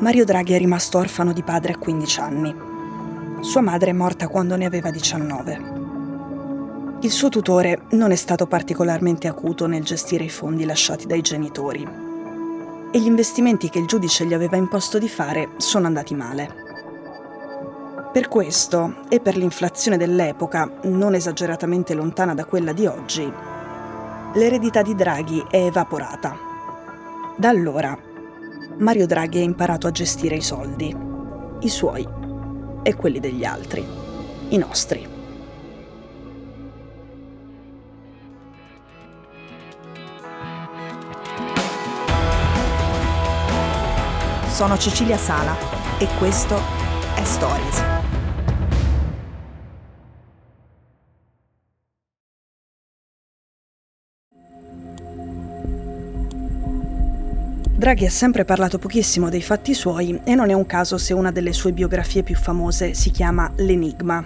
Mario Draghi è rimasto orfano di padre a 15 anni. Sua madre è morta quando ne aveva 19. Il suo tutore non è stato particolarmente acuto nel gestire i fondi lasciati dai genitori e gli investimenti che il giudice gli aveva imposto di fare sono andati male. Per questo, e per l'inflazione dell'epoca, non esageratamente lontana da quella di oggi, l'eredità di Draghi è evaporata. Da allora, Mario Draghi ha imparato a gestire i soldi, i suoi e quelli degli altri, i nostri. Sono Cecilia Sala e questo è Stories. Draghi ha sempre parlato pochissimo dei fatti suoi e non è un caso se una delle sue biografie più famose si chiama L'Enigma.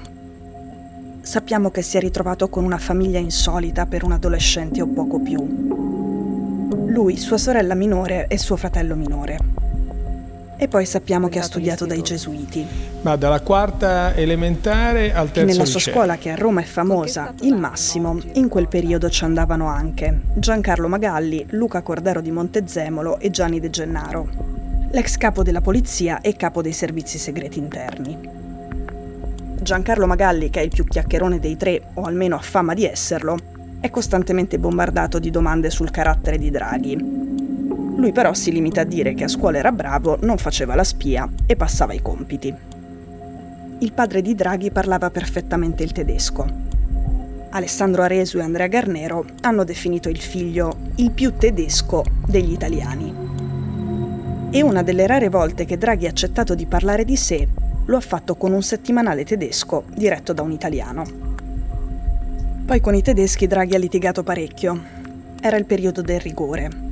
Sappiamo che si è ritrovato con una famiglia insolita per un adolescente o poco più. Lui, sua sorella minore e suo fratello minore. E poi sappiamo che ha studiato dai gesuiti. Ma dalla quarta elementare al terzo Nella sua liceo. scuola, che a Roma è famosa, il Massimo, in quel periodo ci andavano anche Giancarlo Magalli, Luca Cordero di Montezemolo e Gianni De Gennaro, l'ex capo della polizia e capo dei servizi segreti interni. Giancarlo Magalli, che è il più chiacchierone dei tre, o almeno ha fama di esserlo, è costantemente bombardato di domande sul carattere di Draghi, lui però si limita a dire che a scuola era bravo, non faceva la spia e passava i compiti. Il padre di Draghi parlava perfettamente il tedesco. Alessandro Aresu e Andrea Garnero hanno definito il figlio il più tedesco degli italiani. E una delle rare volte che Draghi ha accettato di parlare di sé lo ha fatto con un settimanale tedesco diretto da un italiano. Poi con i tedeschi Draghi ha litigato parecchio. Era il periodo del rigore,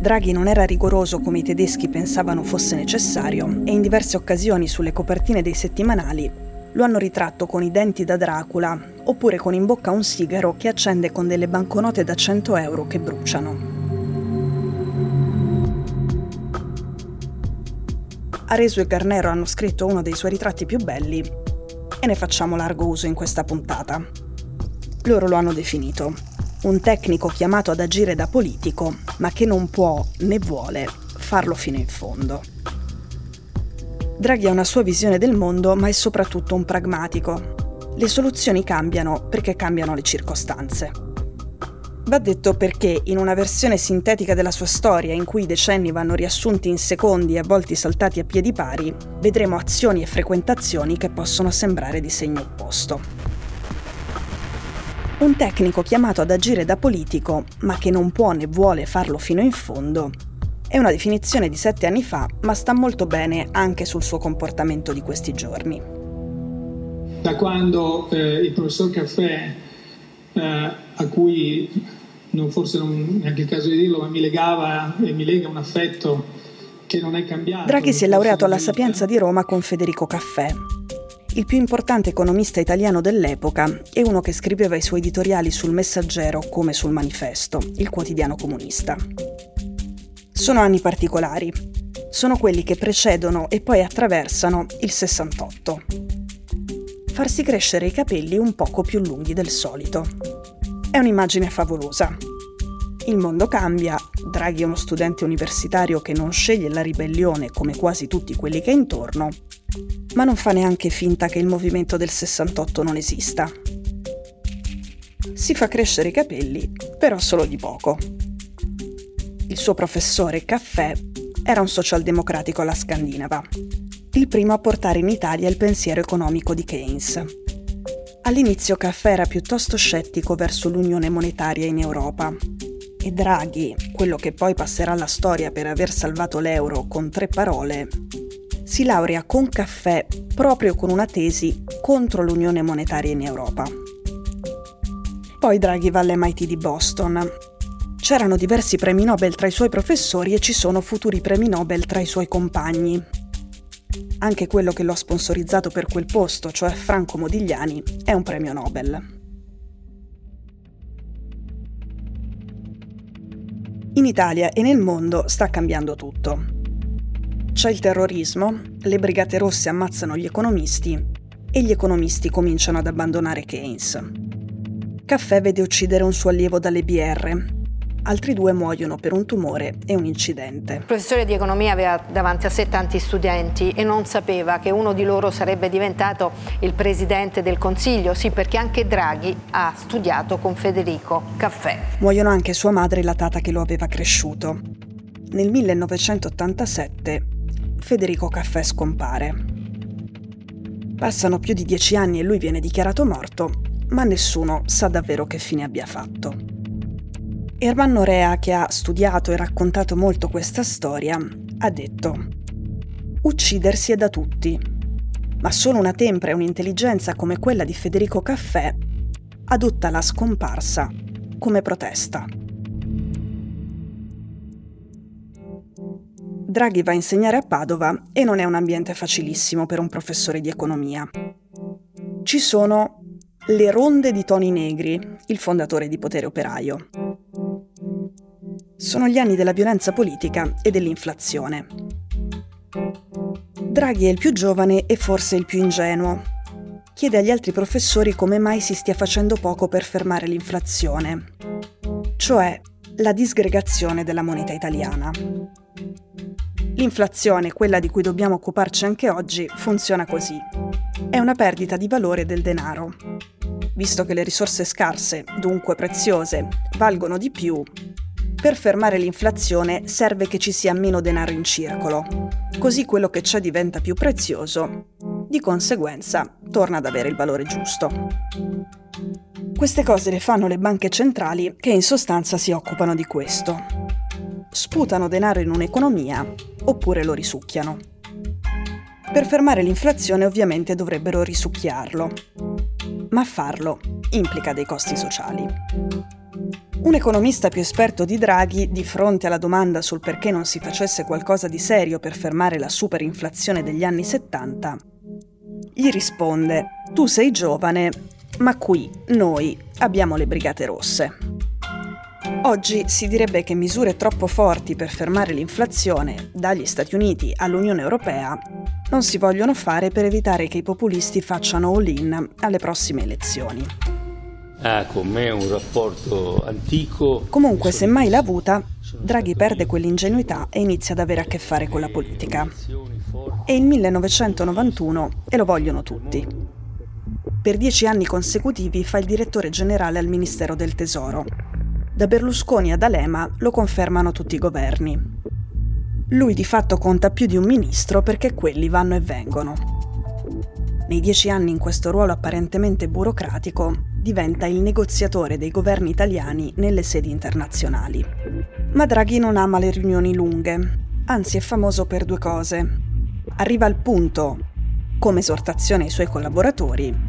Draghi non era rigoroso come i tedeschi pensavano fosse necessario e in diverse occasioni sulle copertine dei settimanali lo hanno ritratto con i denti da Dracula oppure con in bocca un sigaro che accende con delle banconote da 100 euro che bruciano. Aresu e Garnero hanno scritto uno dei suoi ritratti più belli e ne facciamo largo uso in questa puntata. Loro lo hanno definito un tecnico chiamato ad agire da politico, ma che non può né vuole farlo fino in fondo. Draghi ha una sua visione del mondo, ma è soprattutto un pragmatico. Le soluzioni cambiano perché cambiano le circostanze. Va detto perché, in una versione sintetica della sua storia, in cui i decenni vanno riassunti in secondi e a volte saltati a piedi pari, vedremo azioni e frequentazioni che possono sembrare di segno opposto. Un tecnico chiamato ad agire da politico, ma che non può né vuole farlo fino in fondo, è una definizione di sette anni fa, ma sta molto bene anche sul suo comportamento di questi giorni. Da quando eh, il professor Caffè, eh, a cui non, forse non è neanche il caso di dirlo, ma mi legava e mi lega un affetto che non è cambiato. Draghi si è laureato alla Sapienza di Roma con Federico Caffè, il più importante economista italiano dell'epoca e uno che scriveva i suoi editoriali sul Messaggero come sul Manifesto, il quotidiano comunista. Sono anni particolari. Sono quelli che precedono e poi attraversano il 68. Farsi crescere i capelli un poco più lunghi del solito. È un'immagine favolosa. Il mondo cambia, Draghi è uno studente universitario che non sceglie la ribellione come quasi tutti quelli che è intorno, ma non fa neanche finta che il movimento del 68 non esista. Si fa crescere i capelli, però solo di poco. Il suo professore Caffè era un socialdemocratico alla scandinava, il primo a portare in Italia il pensiero economico di Keynes. All'inizio Caffè era piuttosto scettico verso l'unione monetaria in Europa e Draghi, quello che poi passerà alla storia per aver salvato l'euro con tre parole, si laurea con caffè proprio con una tesi contro l'unione monetaria in Europa. Poi Draghi va all'MIT di Boston. C'erano diversi premi Nobel tra i suoi professori e ci sono futuri premi Nobel tra i suoi compagni. Anche quello che lo ha sponsorizzato per quel posto, cioè Franco Modigliani, è un premio Nobel. In Italia e nel mondo sta cambiando tutto C'è il terrorismo, le brigate rosse ammazzano gli economisti e gli economisti cominciano ad abbandonare Keynes. Caffè vede uccidere un suo allievo dalle BR, altri due muoiono per un tumore e un incidente. Il professore di economia aveva davanti a sé tanti studenti e non sapeva che uno di loro sarebbe diventato il presidente del Consiglio, sì perché anche Draghi ha studiato con Federico Caffè. Muoiono anche sua madre e la tata che lo aveva cresciuto. Nel 1987 Federico Caffè scompare. Passano più di dieci anni e lui viene dichiarato morto, ma nessuno sa davvero che fine abbia fatto. Erman Norea, che ha studiato e raccontato molto questa storia, ha detto Uccidersi è da tutti, ma solo una tempra e un'intelligenza come quella di Federico Caffè adotta la scomparsa come protesta. Draghi va a insegnare a Padova e non è un ambiente facilissimo per un professore di economia. Ci sono le ronde di Toni Negri, il fondatore di Potere Operaio. Sono gli anni della violenza politica e dell'inflazione. Draghi è il più giovane e forse il più ingenuo. Chiede agli altri professori come mai si stia facendo poco per fermare l'inflazione, cioè la disgregazione della moneta italiana. L'inflazione, quella di cui dobbiamo occuparci anche oggi, funziona così. È una perdita di valore del denaro. Visto che le risorse scarse, dunque preziose, valgono di più, per fermare l'inflazione serve che ci sia meno denaro in circolo, così quello che c'è diventa più prezioso, di conseguenza torna ad avere il valore giusto. Queste cose le fanno le banche centrali che in sostanza si occupano di questo. Sputano denaro in un'economia oppure lo risucchiano. Per fermare l'inflazione ovviamente dovrebbero risucchiarlo, ma farlo implica dei costi sociali. Un economista più esperto di Draghi, di fronte alla domanda sul perché non si facesse qualcosa di serio per fermare la superinflazione degli anni 70, gli risponde, tu sei giovane, ma qui noi abbiamo le brigate rosse. Oggi si direbbe che misure troppo forti per fermare l'inflazione, dagli Stati Uniti all'Unione Europea, non si vogliono fare per evitare che i populisti facciano all-in alle prossime elezioni ha con me un rapporto antico. Comunque, se mai l'ha avuta, Draghi perde quell'ingenuità e inizia ad avere a che fare con la politica. È il 1991 e lo vogliono tutti. Per dieci anni consecutivi fa il direttore generale al Ministero del Tesoro. Da Berlusconi ad Alema lo confermano tutti i governi. Lui di fatto conta più di un ministro perché quelli vanno e vengono. Nei dieci anni in questo ruolo apparentemente burocratico diventa il negoziatore dei governi italiani nelle sedi internazionali. Ma Draghi non ama le riunioni lunghe, anzi è famoso per due cose. Arriva al punto, come esortazione ai suoi collaboratori,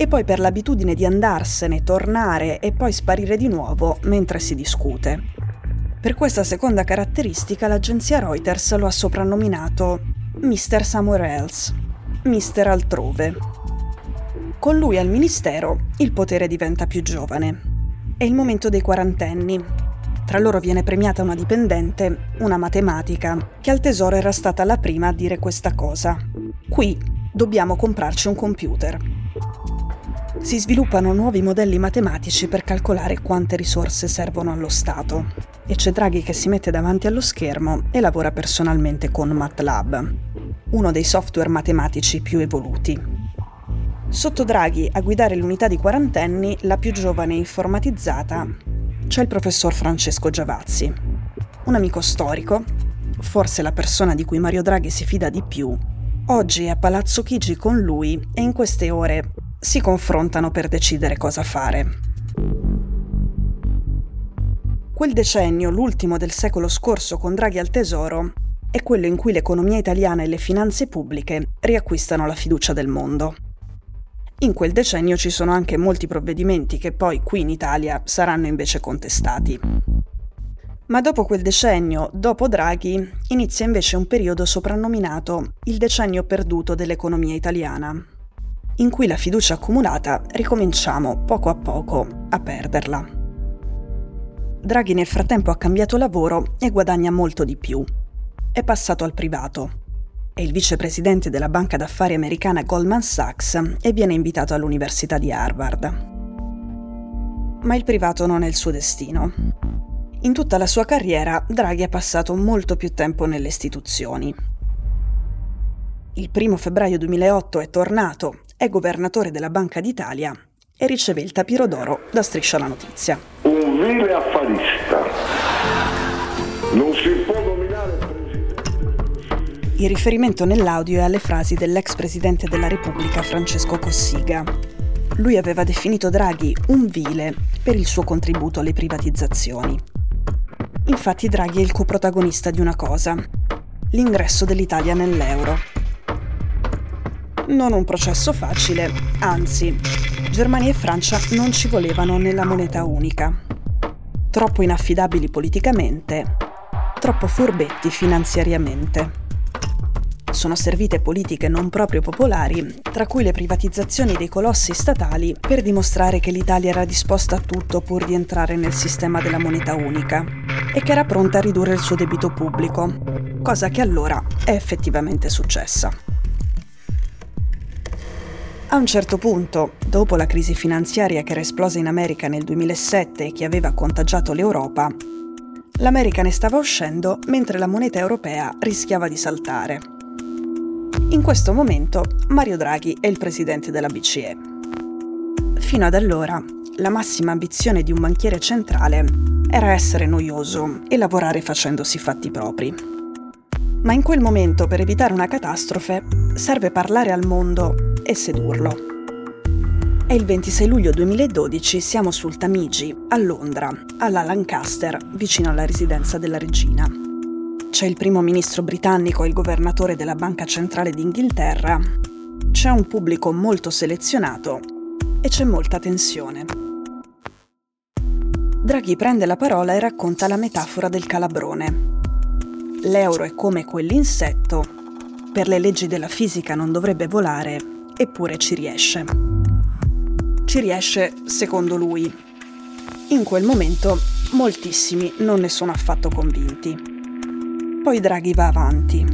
e poi per l'abitudine di andarsene, tornare e poi sparire di nuovo mentre si discute. Per questa seconda caratteristica l'agenzia Reuters lo ha soprannominato Mr. Somewhere Else, Mr. Altrove. Con lui al ministero il potere diventa più giovane. È il momento dei quarantenni. Tra loro viene premiata una dipendente, una matematica, che al tesoro era stata la prima a dire questa cosa. Qui dobbiamo comprarci un computer. Si sviluppano nuovi modelli matematici per calcolare quante risorse servono allo Stato. E c'è Draghi che si mette davanti allo schermo e lavora personalmente con MATLAB, uno dei software matematici più evoluti. Sotto Draghi a guidare l'unità di quarantenni, la più giovane informatizzata, c'è il professor Francesco Giavazzi, un amico storico, forse la persona di cui Mario Draghi si fida di più. Oggi è a Palazzo Chigi con lui e in queste ore si confrontano per decidere cosa fare. Quel decennio, l'ultimo del secolo scorso con Draghi al Tesoro, è quello in cui l'economia italiana e le finanze pubbliche riacquistano la fiducia del mondo. In quel decennio ci sono anche molti provvedimenti che poi qui in Italia saranno invece contestati. Ma dopo quel decennio, dopo Draghi, inizia invece un periodo soprannominato il decennio perduto dell'economia italiana, in cui la fiducia accumulata ricominciamo poco a poco a perderla. Draghi nel frattempo ha cambiato lavoro e guadagna molto di più. è passato al privato. È il vicepresidente della banca d'affari americana Goldman Sachs e viene invitato all'Università di Harvard. Ma il privato non è il suo destino. In tutta la sua carriera Draghi ha passato molto più tempo nelle istituzioni. Il 1 febbraio 2008 è tornato, è governatore della Banca d'Italia e riceve il tapiro d'oro da Striscia la Notizia. Un vile affarista. Non si può nominare il riferimento nell'audio è alle frasi dell'ex presidente della Repubblica Francesco Cossiga. Lui aveva definito Draghi un vile per il suo contributo alle privatizzazioni. Infatti Draghi è il coprotagonista di una cosa, l'ingresso dell'Italia nell'euro. Non un processo facile, anzi, Germania e Francia non ci volevano nella moneta unica. Troppo inaffidabili politicamente, troppo furbetti finanziariamente sono servite politiche non proprio popolari, tra cui le privatizzazioni dei colossi statali, per dimostrare che l'Italia era disposta a tutto pur di entrare nel sistema della moneta unica e che era pronta a ridurre il suo debito pubblico, cosa che allora è effettivamente successa. A un certo punto, dopo la crisi finanziaria che era esplosa in America nel 2007 e che aveva contagiato l'Europa, l'America ne stava uscendo mentre la moneta europea rischiava di saltare. In questo momento Mario Draghi è il presidente della BCE. Fino ad allora, la massima ambizione di un banchiere centrale era essere noioso e lavorare facendosi fatti propri. Ma in quel momento, per evitare una catastrofe, serve parlare al mondo e sedurlo. È il 26 luglio 2012, siamo sul Tamigi, a Londra, alla Lancaster, vicino alla residenza della regina. C'è il primo ministro britannico e il governatore della Banca Centrale d'Inghilterra. C'è un pubblico molto selezionato e c'è molta tensione. Draghi prende la parola e racconta la metafora del calabrone. L'euro è come quell'insetto. Per le leggi della fisica non dovrebbe volare, eppure ci riesce. Ci riesce secondo lui. In quel momento moltissimi non ne sono affatto convinti. Poi Draghi va avanti.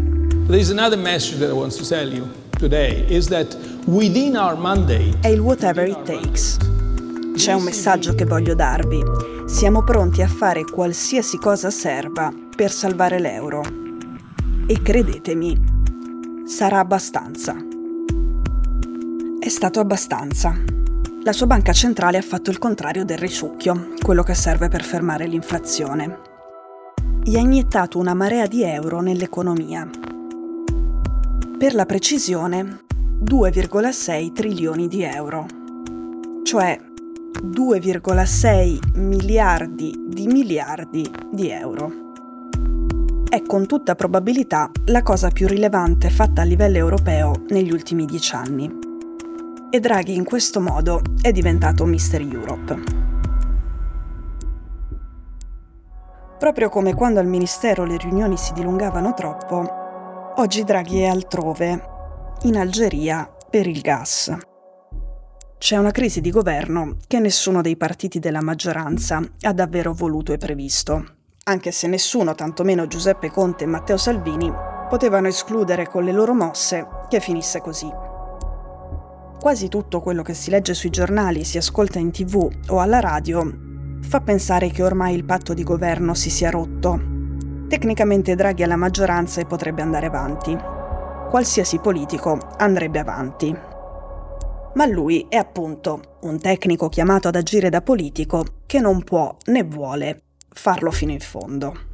There's another message that I want to tell you today is that within our mandate È il whatever it takes. C'è un messaggio che voglio darvi. Siamo pronti a fare qualsiasi cosa serva per salvare l'euro. E credetemi, sarà abbastanza. È stato abbastanza. La sua banca centrale ha fatto il contrario del risucchio, quello che serve per fermare l'inflazione gli ha iniettato una marea di euro nell'economia. Per la precisione, 2,6 trilioni di euro, cioè 2,6 miliardi di miliardi di euro. È con tutta probabilità la cosa più rilevante fatta a livello europeo negli ultimi dieci anni. E Draghi in questo modo è diventato Mr. Europe. Proprio come quando al Ministero le riunioni si dilungavano troppo, oggi Draghi è altrove, in Algeria, per il gas. C'è una crisi di governo che nessuno dei partiti della maggioranza ha davvero voluto e previsto, anche se nessuno, tantomeno Giuseppe Conte e Matteo Salvini, potevano escludere con le loro mosse che finisse così. Quasi tutto quello che si legge sui giornali, si ascolta in tv o alla radio fa pensare che ormai il patto di governo si sia rotto. Tecnicamente Draghi ha la maggioranza e potrebbe andare avanti. Qualsiasi politico andrebbe avanti. Ma lui è appunto un tecnico chiamato ad agire da politico che non può né vuole farlo fino in fondo.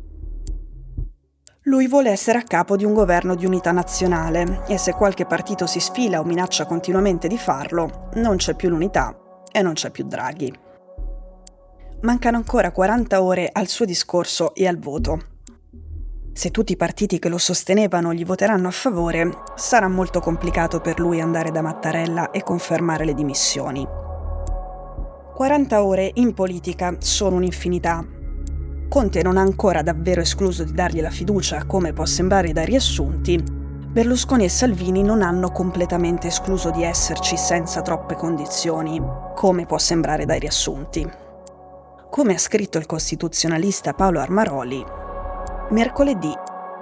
Lui vuole essere a capo di un governo di unità nazionale e se qualche partito si sfila o minaccia continuamente di farlo, non c'è più l'unità e non c'è più Draghi. Mancano ancora 40 ore al suo discorso e al voto. Se tutti i partiti che lo sostenevano gli voteranno a favore, sarà molto complicato per lui andare da Mattarella e confermare le dimissioni. 40 ore in politica sono un'infinità. Conte non ha ancora davvero escluso di dargli la fiducia, come può sembrare dai riassunti. Berlusconi e Salvini non hanno completamente escluso di esserci senza troppe condizioni, come può sembrare dai riassunti. Come ha scritto il costituzionalista Paolo Armaroli, mercoledì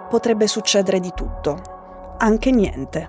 potrebbe succedere di tutto, anche niente.